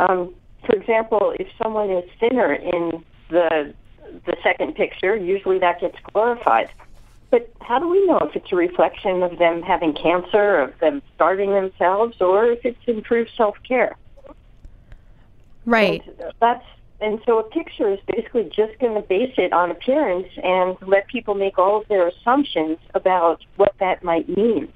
Um, for example, if someone is thinner in the the second picture, usually that gets glorified. But how do we know if it's a reflection of them having cancer, of them starving themselves, or if it's improved self care? Right. And that's and so a picture is basically just going to base it on appearance and let people make all of their assumptions about what that might mean.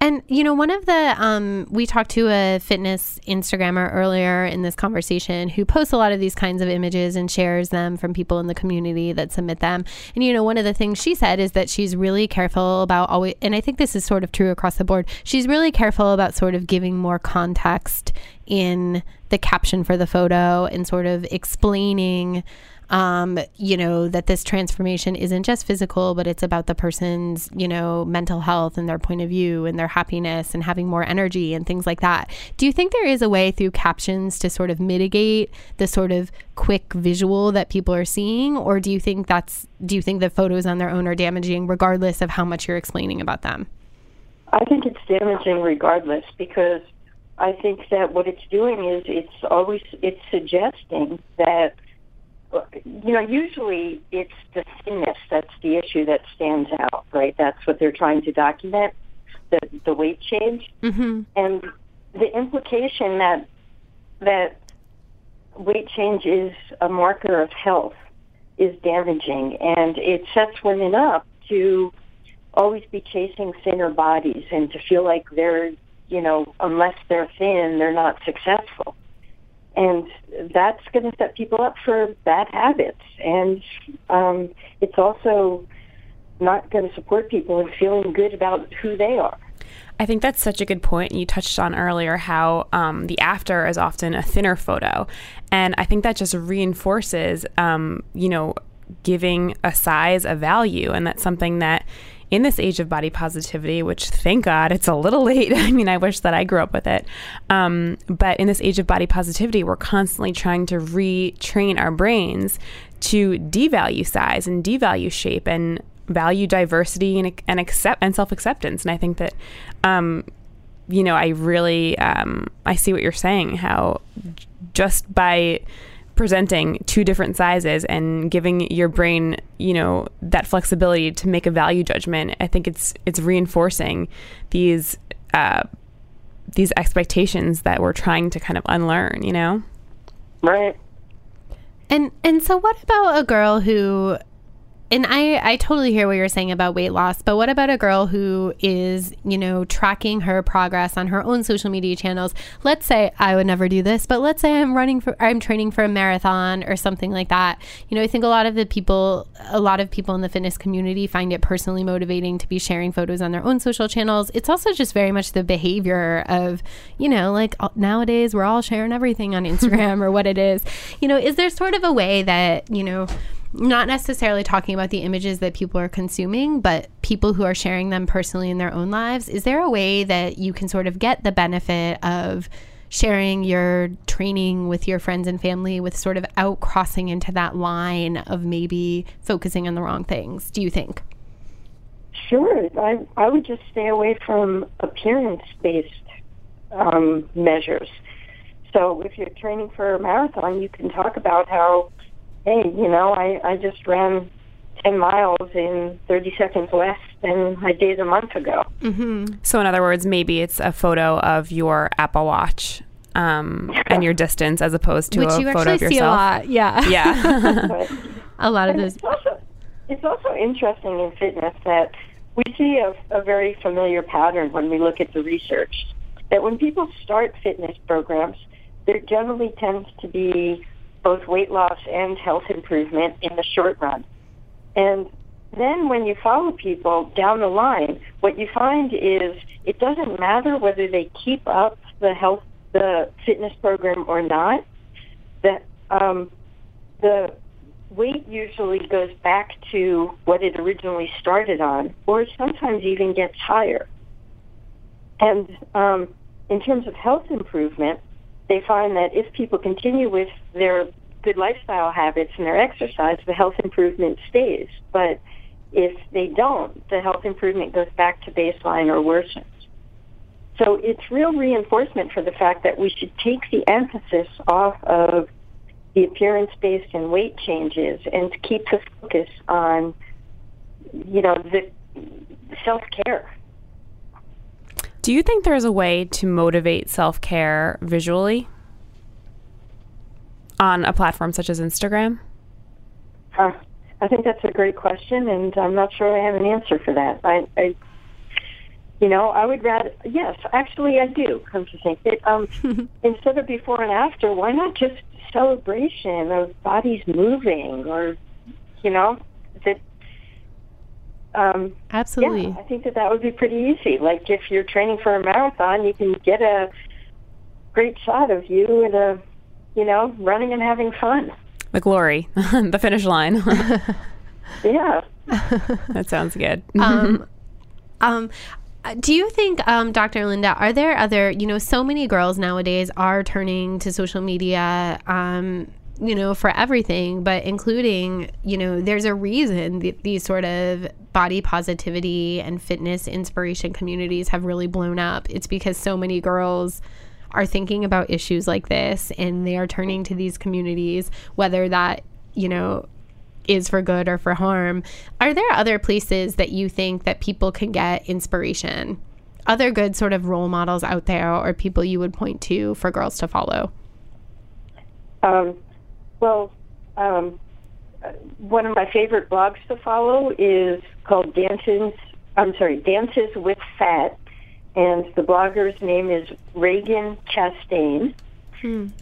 And you know, one of the um, we talked to a fitness Instagrammer earlier in this conversation who posts a lot of these kinds of images and shares them from people in the community that submit them. And you know, one of the things she said is that she's really careful about always, and I think this is sort of true across the board. She's really careful about sort of giving more context in the caption for the photo and sort of explaining um, you know, that this transformation isn't just physical, but it's about the person's, you know, mental health and their point of view and their happiness and having more energy and things like that. Do you think there is a way through captions to sort of mitigate the sort of quick visual that people are seeing? Or do you think that's, do you think the photos on their own are damaging regardless of how much you're explaining about them? I think it's damaging regardless because I think that what it's doing is it's always it's suggesting that you know usually it's the thinness that's the issue that stands out, right? That's what they're trying to document the the weight change, mm-hmm. and the implication that that weight change is a marker of health is damaging, and it sets women up to always be chasing thinner bodies and to feel like they're you know, unless they're thin, they're not successful. And that's going to set people up for bad habits. And um, it's also not going to support people in feeling good about who they are. I think that's such a good point. You touched on earlier how um, the after is often a thinner photo. And I think that just reinforces, um, you know, giving a size a value. And that's something that in this age of body positivity, which thank God it's a little (laughs) late. I mean, I wish that I grew up with it. Um, but in this age of body positivity, we're constantly trying to retrain our brains to devalue size and devalue shape and value diversity and, and accept and self acceptance. And I think that, um, you know, I really um, I see what you're saying. How just by presenting two different sizes and giving your brain, you know, that flexibility to make a value judgment, I think it's it's reinforcing these uh, these expectations that we're trying to kind of unlearn. You know, Right. And and so what about a girl who and I, I totally hear what you're saying about weight loss, but what about a girl who is, you know, tracking her progress on her own social media channels? Let's say I would never do this, but let's say I'm running for, I'm training for a marathon or something like that. You know, I think a lot of the people, a lot of people in the fitness community find it personally motivating to be sharing photos on their own social channels. It's also just very much the behavior of, you know, like uh, nowadays we're all sharing everything on (laughs) Instagram or what it is. You know, is there sort of a way that, you know, not necessarily talking about the images that people are consuming, but people who are sharing them personally in their own lives. Is there a way that you can sort of get the benefit of sharing your training with your friends and family with sort of out crossing into that line of maybe focusing on the wrong things? Do you think? Sure. I I would just stay away from appearance based um, measures. So if you're training for a marathon, you can talk about how, hey, you know, I, I just ran 10 miles in 30 seconds less than I did a month ago. So, in other words, maybe it's a photo of your Apple Watch um, and your distance as opposed to Which a you photo actually of see a lot. Yeah. (laughs) Yeah. (laughs) A lot of And those. it's also it's also interesting in fitness that we see a, a very familiar pattern when we look at the research. That when people start fitness programs, there generally tends to be both weight loss and health improvement in the short run. And then when you follow people down the line, what you find is it doesn't matter whether they keep up the health the fitness program or not. That um, the weight usually goes back to what it originally started on, or sometimes even gets higher. And um, in terms of health improvement, they find that if people continue with their good lifestyle habits and their exercise, the health improvement stays. But if they don't, the health improvement goes back to baseline or worsens. So it's real reinforcement for the fact that we should take the emphasis off of the appearance based and weight changes and keep the focus on, you know, the self care. Do you think there's a way to motivate self care visually on a platform such as Instagram? Uh, I think that's a great question, and I'm not sure I have an answer for that. I, I you know, I would rather. Yes, actually, I do. Come to think it, um, (laughs) instead of before and after, why not just celebration of bodies moving, or you know. Um, Absolutely. Yeah, I think that that would be pretty easy. Like if you're training for a marathon, you can get a great shot of you at a, you know, running and having fun. The glory, (laughs) the finish line. (laughs) Yeah. (laughs) that sounds good. um, um, do you think, um, Dr. Linda, are there other, you know, so many girls nowadays are turning to social media, um, you know, for everything, but including, you know, there's a reason th- these sort of body positivity and fitness inspiration communities have really blown up. It's because so many girls are thinking about issues like this and they are turning to these communities, whether that, you know, is for good or for harm. Are there other places that you think that people can get inspiration? Other good sort of role models out there or people you would point to for girls to follow? Um, well, um, uh, one of my favorite blogs to follow is called Dances. I'm sorry, Dances with Fat, and the blogger's name is Ragen Chastain,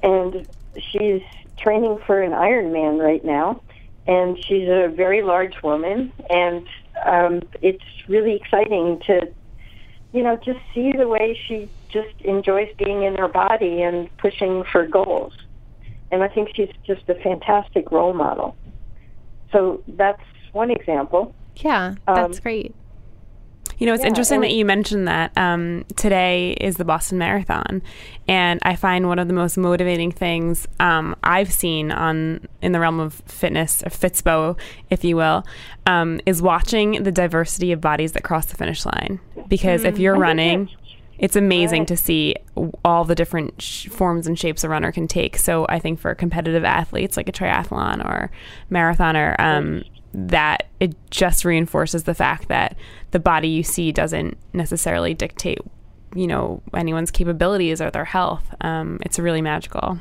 and she's training for an Ironman right now, and she's a very large woman, and um, it's really exciting to, you know, just see the way she just enjoys being in her body and pushing for goals and I think she's just a fantastic role model. So that's one example. Yeah, that's Um, great. You know, it's Yeah, interesting that you mentioned that. Um, today is the Boston Marathon, and I find one of the most motivating things um, I've seen on in the realm of fitness, or Fitspo, if you will, um, is watching the diversity of bodies that cross the finish line. Because if you're running, it's amazing Right. to see all the different sh- forms and shapes a runner can take. So I think for competitive athletes like a triathlon or marathoner, um, that it just reinforces the fact that the body you see doesn't necessarily dictate, you know, anyone's capabilities or their health. Um, it's really magical.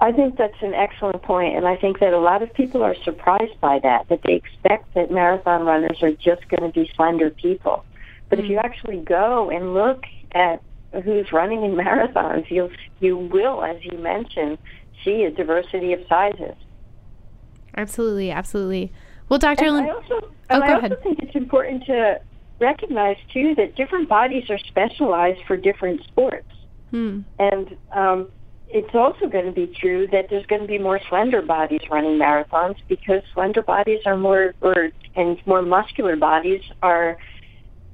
I think that's an excellent point, and I think that a lot of people are surprised by that, that they expect that marathon runners are just going to be slender people. But if you actually go and look at who's running in (laughs) marathons, you'll, you will, as you mentioned, see a diversity of sizes. Absolutely, absolutely. Well, Dr. And Lin- I also, Oh, I also think it's important to recognize too that different bodies are specialized for different sports, Hmm. and um, it's also going to be true that there's going to be more slender bodies running marathons because slender bodies are more, or and more muscular bodies are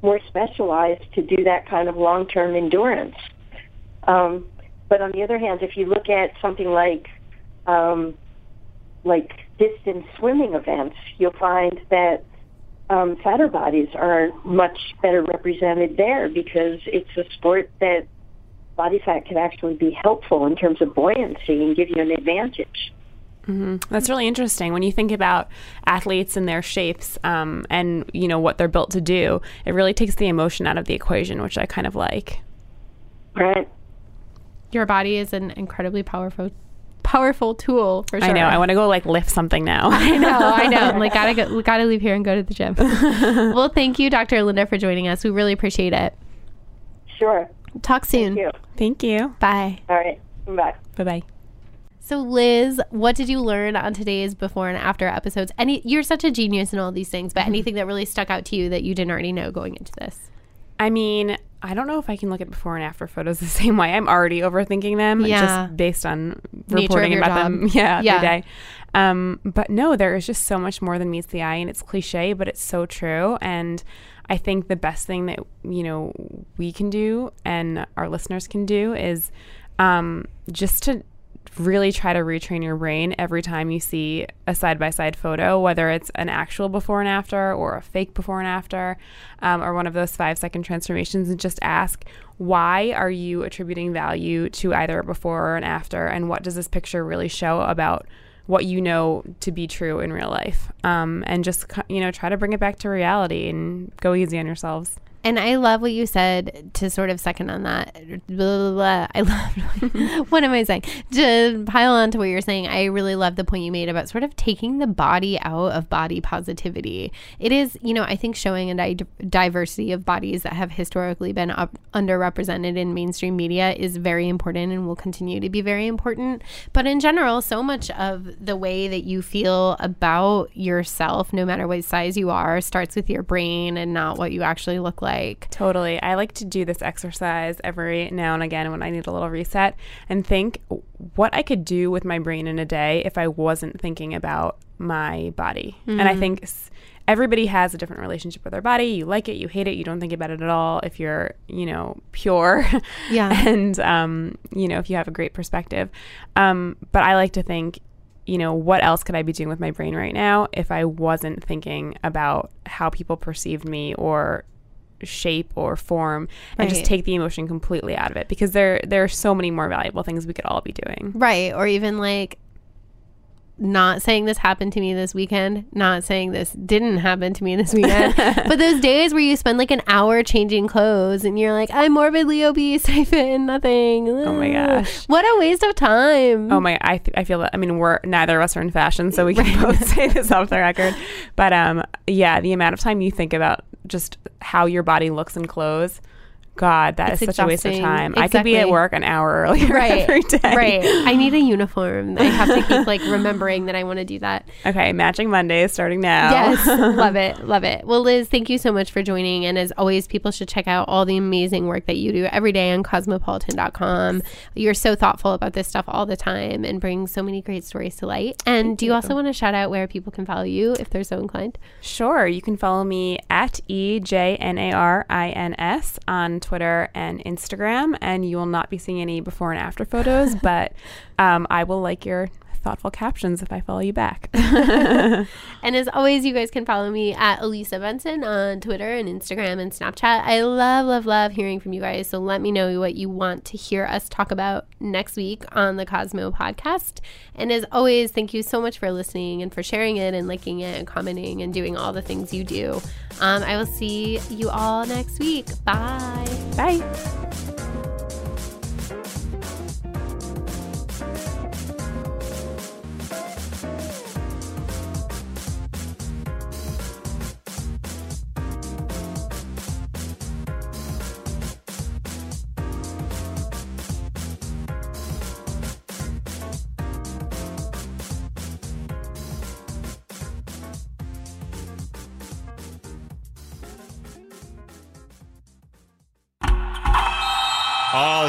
more specialized to do that kind of long-term endurance. Um, but on the other hand, if you look at something like um, like distance swimming events, you'll find that um, fatter bodies are much better represented there because it's a sport that body fat can actually be helpful in terms of buoyancy and give you an advantage. Hmm That's really interesting when you think about athletes and their shapes um, and you know what they're built to do. It really takes the emotion out of the equation, which I kind of like. Right. Your body is an incredibly powerful powerful tool for sure. I know. I want to go like lift something now. I know, I know. I'm (laughs) like, gotta go, we gotta leave here and go to the gym. (laughs) well, thank you, Dr. Linda, for joining us. We really appreciate it. Sure. Talk soon. Thank you. Thank you. Bye. All right. Bye. Bye bye. So, Liz, what did you learn on today's before and after episodes? Any, you're such a genius in all these things, Mm-hmm. but anything that really stuck out to you that you didn't already know going into this? I mean, I don't know if I can look at before and after photos (laughs) the same way. I'm already overthinking them Yeah. just based on Nature reporting about job. them. (laughs) Yeah, Yeah. day. Um, but no, there is just so much more than meets the eye, and it's cliche, but it's so true. And I think the best thing that you know we can do and our listeners can do is um, just to really try to retrain your brain every time you see a side by side photo, whether it's an actual before and after or a fake before and after, um, or one of those five second transformations, and just ask, why are you attributing value to either before or an after? And what does this picture really show about? What you know to be true in real life, um, and just you know try to bring it back to reality and go easy on yourselves. And I love what you said to sort of second on that. Blah, blah, blah. I (laughs) love, (laughs) what am I saying? To pile on to what you're saying, I really love the point you made about sort of taking the body out of body positivity. It is, you know, I think showing a di- diversity of bodies that have historically been up, underrepresented in mainstream media is very important and will continue to be very important. But in general, so much of the way that you feel about yourself, no matter what size you are, starts with your brain and not what you actually look like. Totally. I like to do this exercise every now and again when I need a little reset and think what I could do with my brain in a day if I wasn't thinking about my body. And I think everybody has a different relationship with their body. You like it, you hate it, you don't think about it at all if you're, you know, pure. (laughs) Yeah. and, um, you know, if you have a great perspective. Um, but I like to think, you know, what else could I be doing with my brain right now if I wasn't thinking about how people perceived me or shape or form and just take the emotion completely out of it because there there are so many more valuable things we could all be doing. Right. Or even like not saying this happened to me this weekend, not saying this didn't happen to me this (laughs) weekend, but those days where you spend like an hour changing clothes and you're like, I'm morbidly obese, (laughs) I fit in nothing. Oh my gosh. What a waste of time. Oh my I, I feel that I mean we're neither of us are in fashion so we can both (laughs) say this off the record. But um yeah, the amount of time you think about just how your body looks in clothes God, that is It's such a waste of exhausting. time. I could be at work an hour (laughs) earlier right. (laughs) every day. Right. I need a uniform. I have to keep like (laughs) remembering that I want to do that. Okay, matching Mondays starting now. Yes, love it, love it. Well, Liz, thank you so much for joining. And as always, people should check out all the amazing work that you do every day on cosmopolitan.com. You're so thoughtful about this stuff all the time and bring so many great stories to light. And do you also want to shout out where people can follow you if they're so inclined? Sure. You can follow me at E J N A R I N S on Twitter and Instagram, and you will not be seeing any before and after photos, (laughs) but um, I will like your thoughtful captions if I follow you back. (laughs) (laughs) and as always, you guys can follow me at Elisa Benson on Twitter and Instagram and Snapchat. I love, love, love hearing from you guys. So let me know what you want to hear us talk about next week on the Cosmo podcast. And as always, thank you so much for listening and for sharing it and liking it and commenting and doing all the things you do. Um, I will see you all next week. Bye. Bye.